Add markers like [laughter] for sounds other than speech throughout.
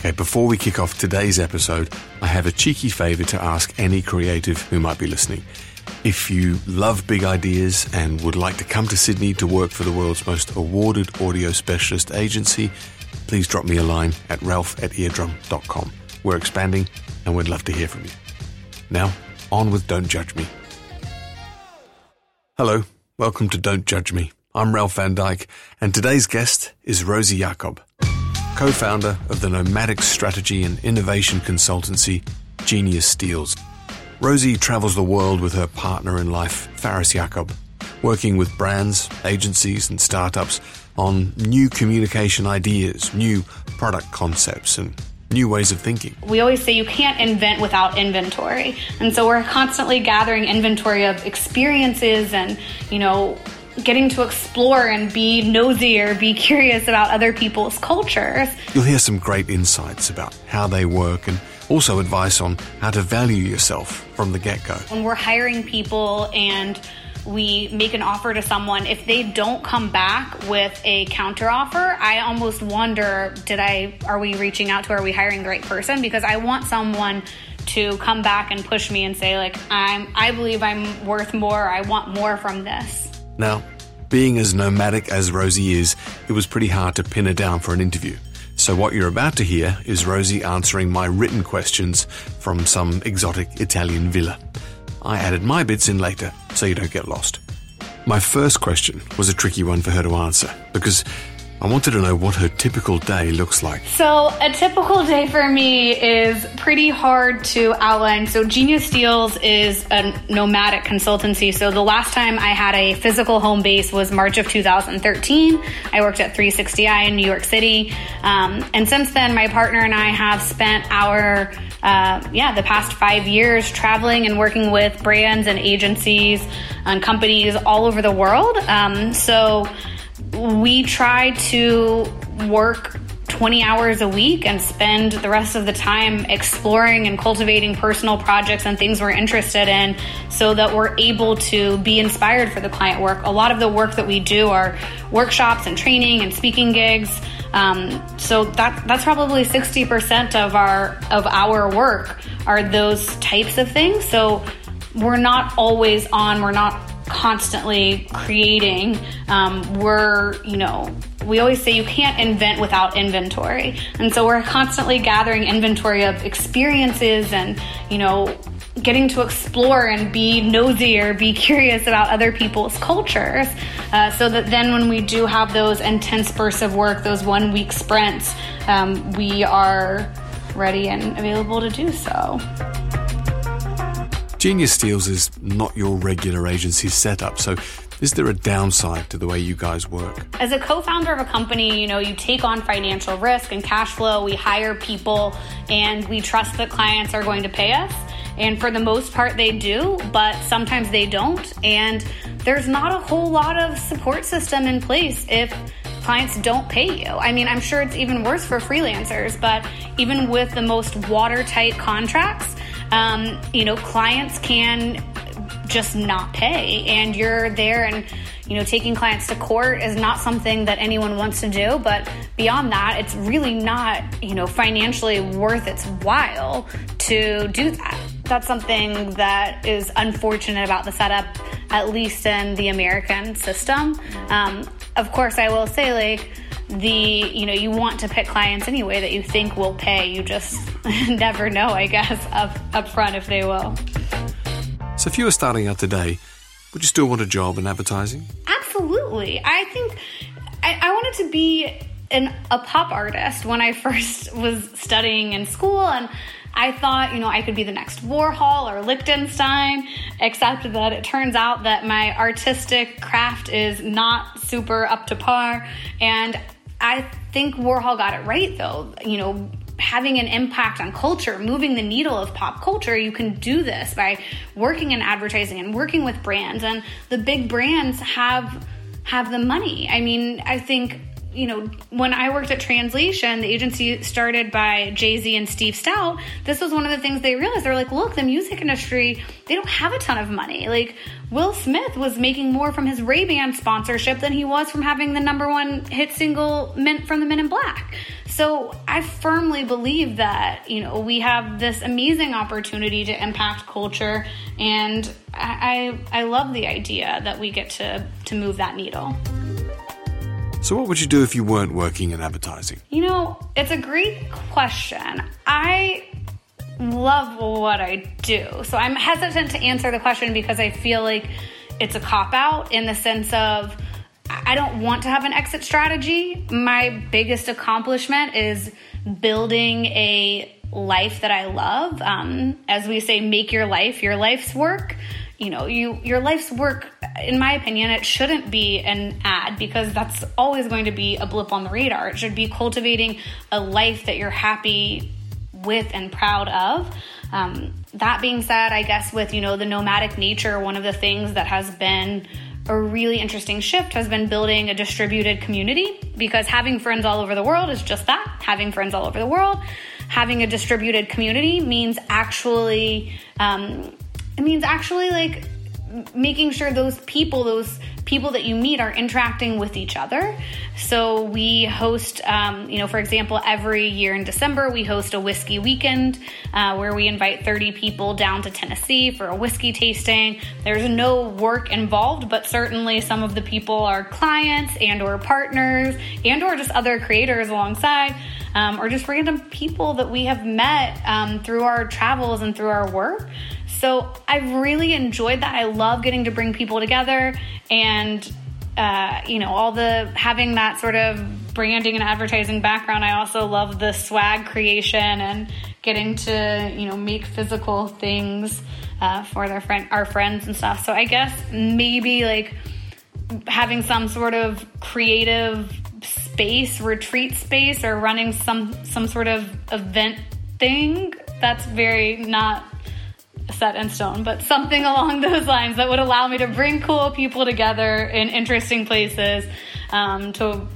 Okay, before we kick off today's episode, I have a cheeky favour to ask any creative who might be listening. If you love big ideas and would like to come to Sydney to work for the world's most awarded audio specialist agency, please drop me a line at ralph at eardrum.com. We're expanding and we'd love to hear from you. Now, on with Don't Judge Me. Hello, welcome to Don't Judge Me. I'm Ralph Van Dyke, and today's guest is Rosie Jacob co founder of the nomadic strategy and innovation consultancy Genius Steals. Rosie travels the world with her partner in life, Faris Jacob, working with brands, agencies, and startups on new communication ideas, new product concepts, and new ways of thinking. We always say you can't invent without inventory. And so we're constantly gathering inventory of experiences and, you know, getting to explore and be nosy or be curious about other people's cultures. You'll hear some great insights about how they work and also advice on how to value yourself from the get go. When we're hiring people and we make an offer to someone, if they don't come back with a counter offer, I almost wonder did I are we reaching out to are we hiring the right person? Because I want someone to come back and push me and say like I'm I believe I'm worth more, I want more from this. Now, being as nomadic as Rosie is, it was pretty hard to pin her down for an interview. So, what you're about to hear is Rosie answering my written questions from some exotic Italian villa. I added my bits in later so you don't get lost. My first question was a tricky one for her to answer because I wanted to know what her typical day looks like. So, a typical day for me is pretty hard to outline. So, Genius Steals is a nomadic consultancy. So, the last time I had a physical home base was March of 2013. I worked at 360i in New York City. Um, and since then, my partner and I have spent our uh, yeah, the past five years traveling and working with brands and agencies and companies all over the world. Um, so we try to work 20 hours a week and spend the rest of the time exploring and cultivating personal projects and things we're interested in so that we're able to be inspired for the client work. A lot of the work that we do are workshops and training and speaking gigs. Um, so that that's probably 60% of our of our work are those types of things. So we're not always on, we're not constantly creating. Um, we're, you know, we always say you can't invent without inventory. And so we're constantly gathering inventory of experiences and, you know, getting to explore and be nosy or be [laughs] curious about other people's cultures uh, so that then when we do have those intense bursts of work, those one week sprints, um, we are ready and available to do so. Genius Steals is not your regular agency setup, so is there a downside to the way you guys work? As a co founder of a company, you know, you take on financial risk and cash flow, we hire people, and we trust that clients are going to pay us. And for the most part, they do, but sometimes they don't. And there's not a whole lot of support system in place if clients don't pay you. I mean, I'm sure it's even worse for freelancers, but even with the most watertight contracts, um, you know, clients can just not pay and you're there and you know taking clients to court is not something that anyone wants to do but beyond that it's really not you know financially worth its while to do that. That's something that is unfortunate about the setup at least in the american system. Um, of course i will say like the you know you want to pick clients anyway that you think will pay. You just [laughs] never know i guess up up front if they will. So if you were starting out today would you still want a job in advertising? Absolutely. I think i, I wanted to be an, a pop artist when i [laughs] first was studying in school and I thought, you know, I could be the next Warhol or Lichtenstein, except that it turns out that my artistic craft is not super up to par. And I think Warhol got it right, though. You know, having an impact on culture, moving the needle of pop culture, you can do this by working in advertising and working with brands. And the big brands have have the money. I mean, I think you know, when I worked at Translation, the agency started by Jay Z and Steve Stoute. this was one of the things they realized. They're like, look, the music industry, they don't have a ton of money. Like, Will Smith was making more from his Ray Ban sponsorship than he was from having the number one hit single meant from the Men in Black. So I firmly believe that, you know, we have this amazing opportunity to impact culture. And I, I, I love the idea that we get to, to move that needle. So, what would you do if you weren't working in advertising? You know, it's a great question. I love what I do. So, I'm hesitant to answer the question because I feel like it's a cop out in the sense of I don't want to have an exit strategy. My biggest accomplishment is building a life that I love. Um, as we say, make your life your life's work you know, you your life's work, in my opinion, it shouldn't be an ad because that's always going to be a blip on the radar. It should be cultivating a life that you're happy with and proud of. Um, that being said, I guess with you know the nomadic nature, one of the things that has been a really interesting shift has been building a distributed community because having friends all over the world is just that having friends all over the world. Having a distributed community means actually um, it means actually like making sure those people, those people that you meet, are interacting with each other. So we host, um, you know, for example, every year in December, we host a whiskey weekend uh, where we invite 30 people down to Tennessee for a whiskey tasting. There's no work involved, but certainly some of the people are clients and or partners and or just other creators alongside. Um, or just random people that we have met um, through our travels and through our work. So I've really enjoyed that. I love getting to bring people together and uh, you know all the having that sort of branding and advertising background. I also love the swag creation and getting to you know make physical things uh, for their friend our friends and stuff. So I guess maybe like having some sort of creative space, retreat space, or running some some sort of event thing. That's very not set in stone, but something along those lines that would allow me to bring cool people together in interesting places um, to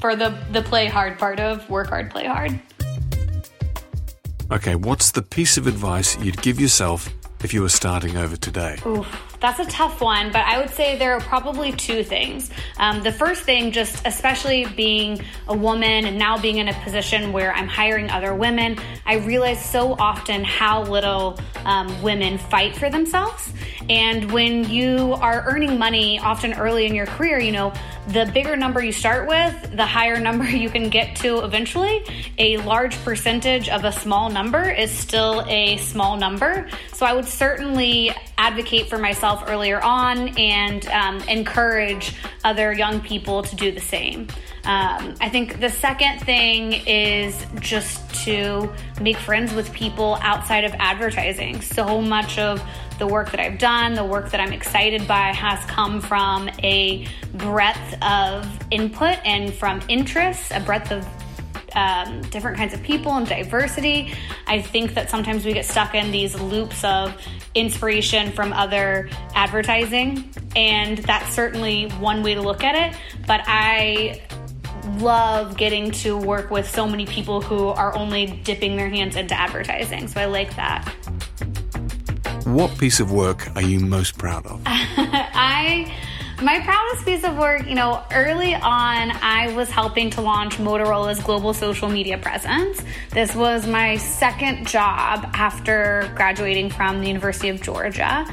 for the the play hard part of work hard, play hard. Okay, what's the piece of advice you'd give yourself if you were starting over today? Oof. That's a tough one, but I would say there are probably two things. Um, the first thing, just especially being a woman and now being in a position where I'm hiring other women, I realize so often how little um, women fight for themselves. And when you are earning money, often early in your career, you know, the bigger number you start with, the higher number you can get to eventually. A large percentage of a small number is still a small number. So I would certainly advocate for myself earlier on and um, encourage other young people to do the same. Um, I think the second thing is just to make friends with people outside of advertising. So much of the work that I've done, the work that I'm excited by, has come from a breadth of input and from interests, a breadth of um, different kinds of people and diversity. I think that sometimes we get stuck in these loops of inspiration from other advertising, and that's certainly one way to look at it. But I love getting to work with so many people who are only dipping their hands into advertising. So I like that. What piece of work are you most proud of? [laughs] I my proudest piece of work, you know, early on, I was helping to launch Motorola's global social media presence. This was my second job after graduating from the University of Georgia.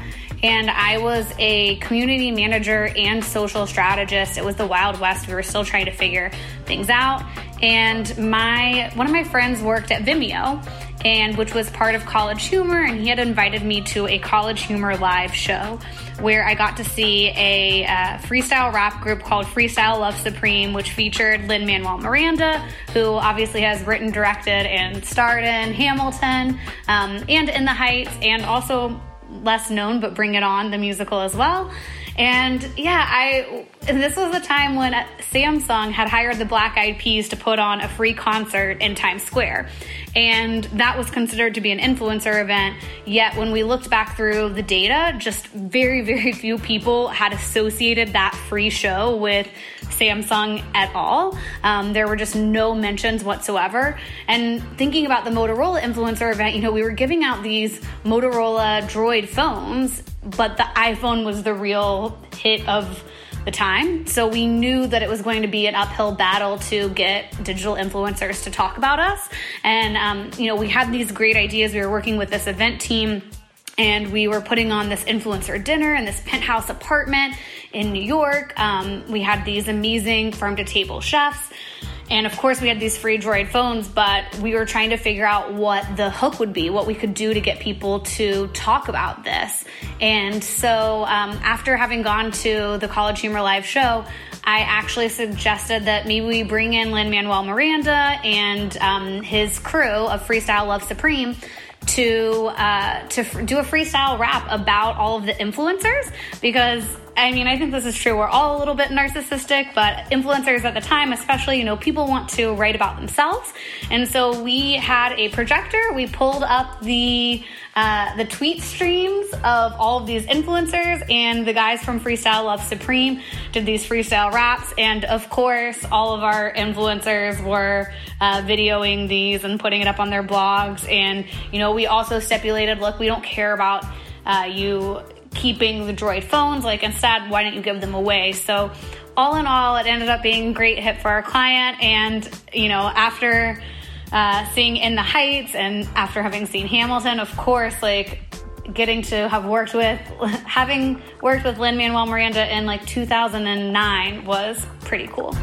And I was a community manager and social strategist. It was the Wild West. We were still trying to figure things out. And my one of my friends worked at Vimeo and which was part of College Humor, and he had invited me to a College Humor live show where I got to see a uh, freestyle rap group called Freestyle Love Supreme, which featured Lin Manuel Miranda, who obviously has written, directed, and starred in Hamilton um, and In the Heights, and also less known, but Bring It On, the musical as well. And yeah, I this was the time when Samsung had hired the Black Eyed Peas to put on a free concert in Times Square. And that was considered to be an influencer event. Yet when we looked back through the data, just very, very few people had associated that free show with Samsung at all. Um, there were just no mentions whatsoever. And thinking about the Motorola influencer event, you know, we were giving out these Motorola Droid phones, but the iPhone was the real hit of the time. So we knew that it was going to be an uphill battle to get digital influencers to talk about us. And, um, you know, we had these great ideas. We were working with this event team and we were putting on this influencer dinner in this penthouse apartment in New York. Um, we had these amazing farm to table chefs. And of course, we had these free Droid phones, but we were trying to figure out what the hook would be, what we could do to get people to talk about this. And so, um, after having gone to the College Humor Live show, I actually suggested that maybe we bring in Lin Manuel Miranda and um, his crew of Freestyle Love Supreme to uh, to f- do a freestyle rap about all of the influencers because I mean I think this is true. We're all a little bit narcissistic, but influencers at the time, especially, you know, people want to write about themselves, and so we had a projector. We pulled up the uh, the tweet streams of all of these influencers, and the guys from Freestyle Love Supreme did these freestyle raps. And of course, all of our influencers were uh, videoing these and putting it up on their blogs. And, you know, we also stipulated look, we don't care about uh, you keeping the Droid phones. Like, instead, why don't you give them away? So, all in all, it ended up being a great hit for our client. And, you know, after uh, seeing In the Heights and after having seen Hamilton, of course, like getting to have worked with, [laughs] having worked with Lin Manuel Miranda in like 2009 was pretty cool.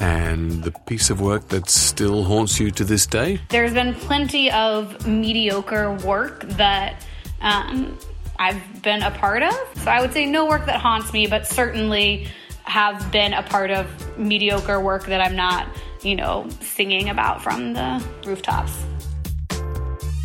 And the piece of work that still haunts you to this day? There's been plenty of mediocre work that um, I've been a part of. So I would say no work that haunts me, but certainly have been a part of mediocre work that I'm not you know, singing about from the rooftops.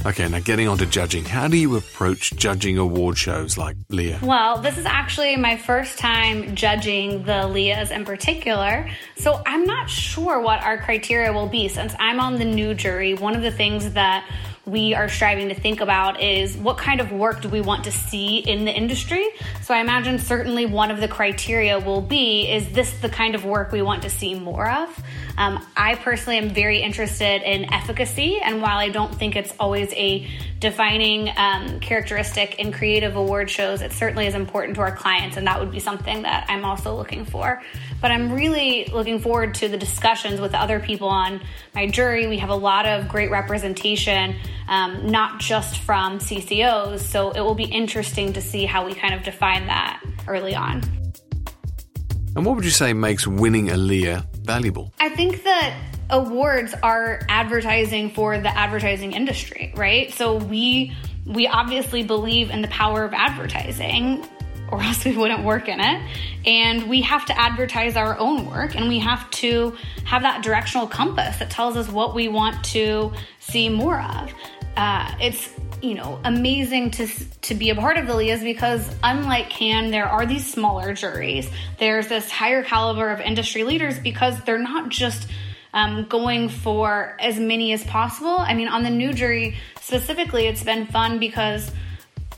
Okay, now getting on to judging. How do you approach judging award shows like Leah? Well, this is actually my first time judging the Leahs in particular. So I'm not sure what our criteria will be since I'm on the new jury. One of the things that we are striving to think about is what kind of work do we want to see in the industry? So I imagine certainly one of the criteria will be is this the kind of work we want to see more of? Um, I personally am very interested in efficacy, and while I don't think it's always a defining um, characteristic in creative award shows, it certainly is important to our clients, and that would be something that I'm also looking for. But I'm really looking forward to the discussions with other people on my jury. We have a lot of great representation, um, not just from CCOs, so it will be interesting to see how we kind of define that early on. And what would you say makes winning a Leah valuable? I think that awards are advertising for the advertising industry, right? So we we obviously believe in the power of advertising or else we wouldn't work in it. And we have to advertise our own work and we have to have that directional compass that tells us what we want to see more of. Uh, it's you know amazing to to be a part of the Leahs because unlike Cannes there are these smaller juries. There's this higher caliber of industry leaders because they're not just um, going for as many as possible. I mean, on the new jury specifically, it's been fun because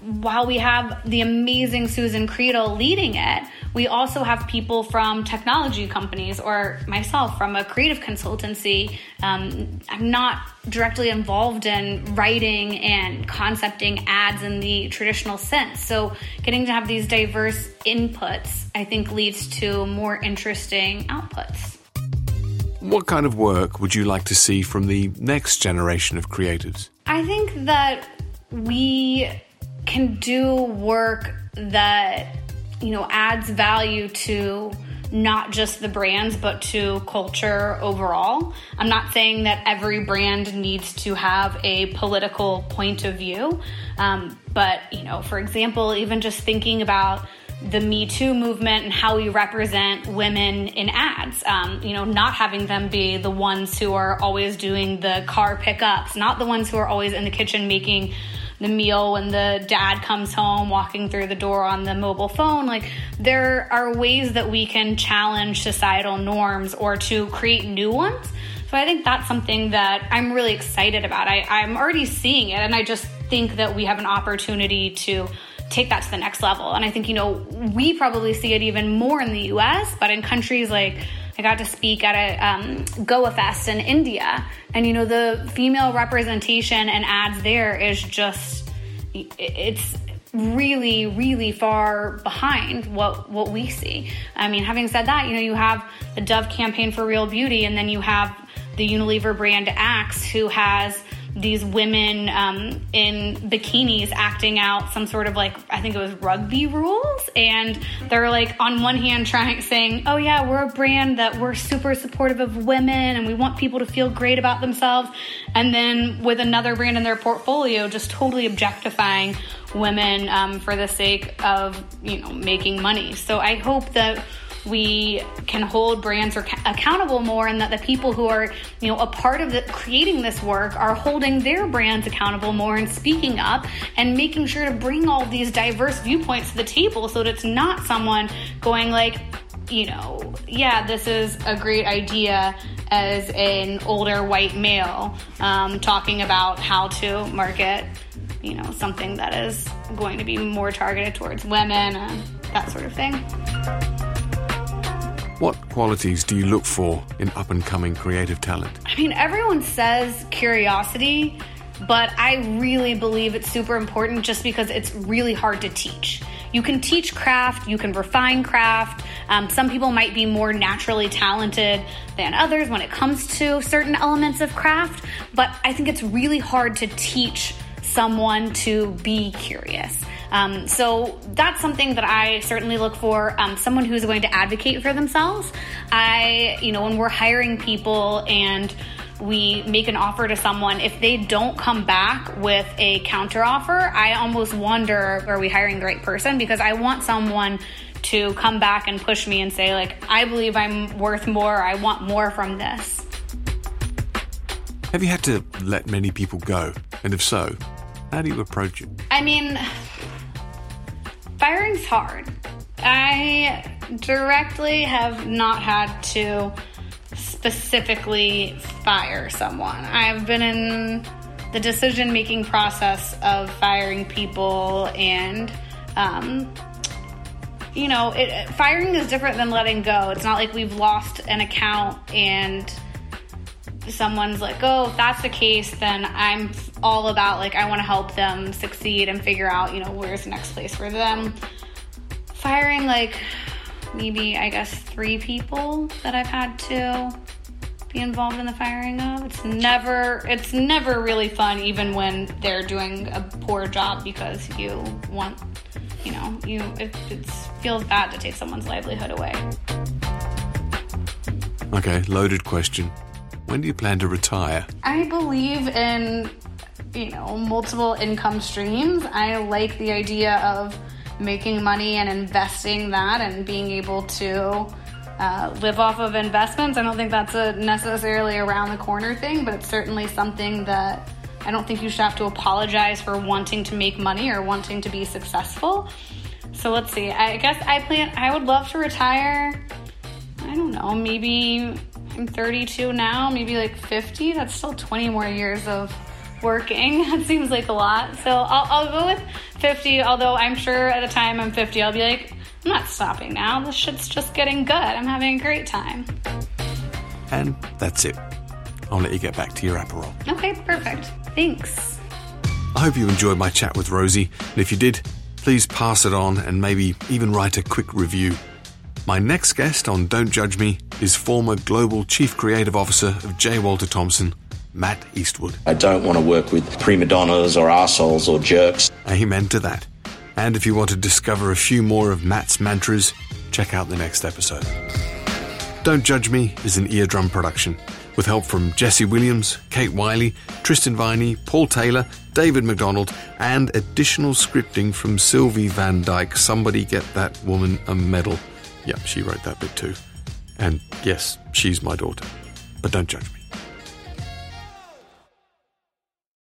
while we have the amazing Susan Credle leading it, we also have people from technology companies or myself from a creative consultancy. Um, I'm not directly involved in writing and concepting ads in the traditional sense. So, getting to have these diverse inputs, I think, leads to more interesting outputs. What kind of work would you like to see from the next generation of creatives? I think that we can do work that you know adds value to not just the brands but to culture overall. I'm not saying that every brand needs to have a political point of view, um, but you know, for example, even just thinking about the Me Too movement and how we represent women in ads. Um, you know, not having them be the ones who are always doing the car pickups, not the ones who are always in the kitchen making the meal when the dad comes home walking through the door on the mobile phone. Like there are ways that we can challenge societal norms or to create new ones. So i think that's something that i'm really excited about. I, i'm already seeing it and i just think that we have an opportunity to take that to the next level. And I think, you know, we probably see it even more in the US, but in countries like I got to speak at a um, Goa Fest in India, and you know, the female representation and ads there is just, it's really really far behind what what we see. I mean having said that you know you have the dove campaign for real beauty and then you have the unilever brand axe who has these women um, in bikinis acting out some sort of like I think it was rugby rules, and they're like on one hand trying saying, "Oh yeah, we're a brand that we're super supportive of women and we want people to feel great about themselves," and then with another brand in their portfolio, just totally objectifying women um, for the sake of you know making money. So I hope that we can hold brands accountable more and that the people who are you know a part of the, creating this work are holding their brands accountable more and speaking up and making sure to bring all these diverse viewpoints to the table so that it's not someone going like you know yeah this is a great idea as an older white male um, talking about how to market you know something that is going to be more targeted towards women and that sort of thing what qualities do you look for in up and coming creative talent? I mean, everyone says curiosity, but I really believe it's super important just because it's really hard to teach. You can teach craft, you can refine craft. Um, some people might be more naturally talented than others when it comes to certain elements of craft, but I think it's really hard to teach someone to be curious. Um, so that's something that I certainly look for. Um, someone who's going to advocate for themselves. I, you know, when we're hiring people and we make an offer to someone, if they don't come back with a counter offer, I almost wonder are we hiring the right person? Because I want someone to come back and push me and say, like, I believe I'm worth more, I want more from this. Have you had to let many people go? And if so, how do you approach it? I mean, firing's hard. I directly have not had to specifically fire someone. I've been in the decision making process of firing people and um, you know it, firing is different than letting go it's not like we've lost an account and someone's like, oh, if that's the case, then I'm all about like I want to help them succeed and figure out, you know, where's the next place for them. Firing like maybe I guess three people that I've had to be involved in the firing of. It's never it's never really fun even when they're doing a poor job because you want you know, you it, feels bad to take someone's livelihood away. Okay, loaded question. When do you plan to retire? I believe in, you know, multiple income streams. I like the idea of making money and investing that and being able to uh, live off of investments. I don't think that's a necessarily around the corner thing, but it's certainly something that I don't think you should have to apologize for wanting to make money or wanting to be successful. So let's see. I guess I plan. I would love to retire. I don't know, maybe I'm 32 now, maybe like 50. That's still 20 more years of working. [laughs] That seems like a lot. So I'll, I'll go with 50, although I'm sure at the time I'm 50, I'll be like, I'm not stopping now. This shit's just getting good. I'm having a great time. And that's it. I'll let you get back to your Aperol. Okay, perfect. Thanks. I hope you enjoyed my chat with Rosie, and if you did, please pass it on and maybe even write a quick review. My next guest on Don't Judge Me is former Global Chief Creative Officer of J. Walter Thompson, Matt Eastwood. I don't want to work with prima donnas or assholes or jerks. Amen to that. And if you want to discover a few more of Matt's mantras, check out the next episode. Don't Judge Me is an eardrum production with help from Jesse Williams, Kate Wiley, Tristan Viney, Paul Taylor, David McDonald, and additional scripting from Sylvie Van Dyke. Somebody get that woman a medal. Yep, she wrote that bit too. And yes, she's my daughter. But don't judge me.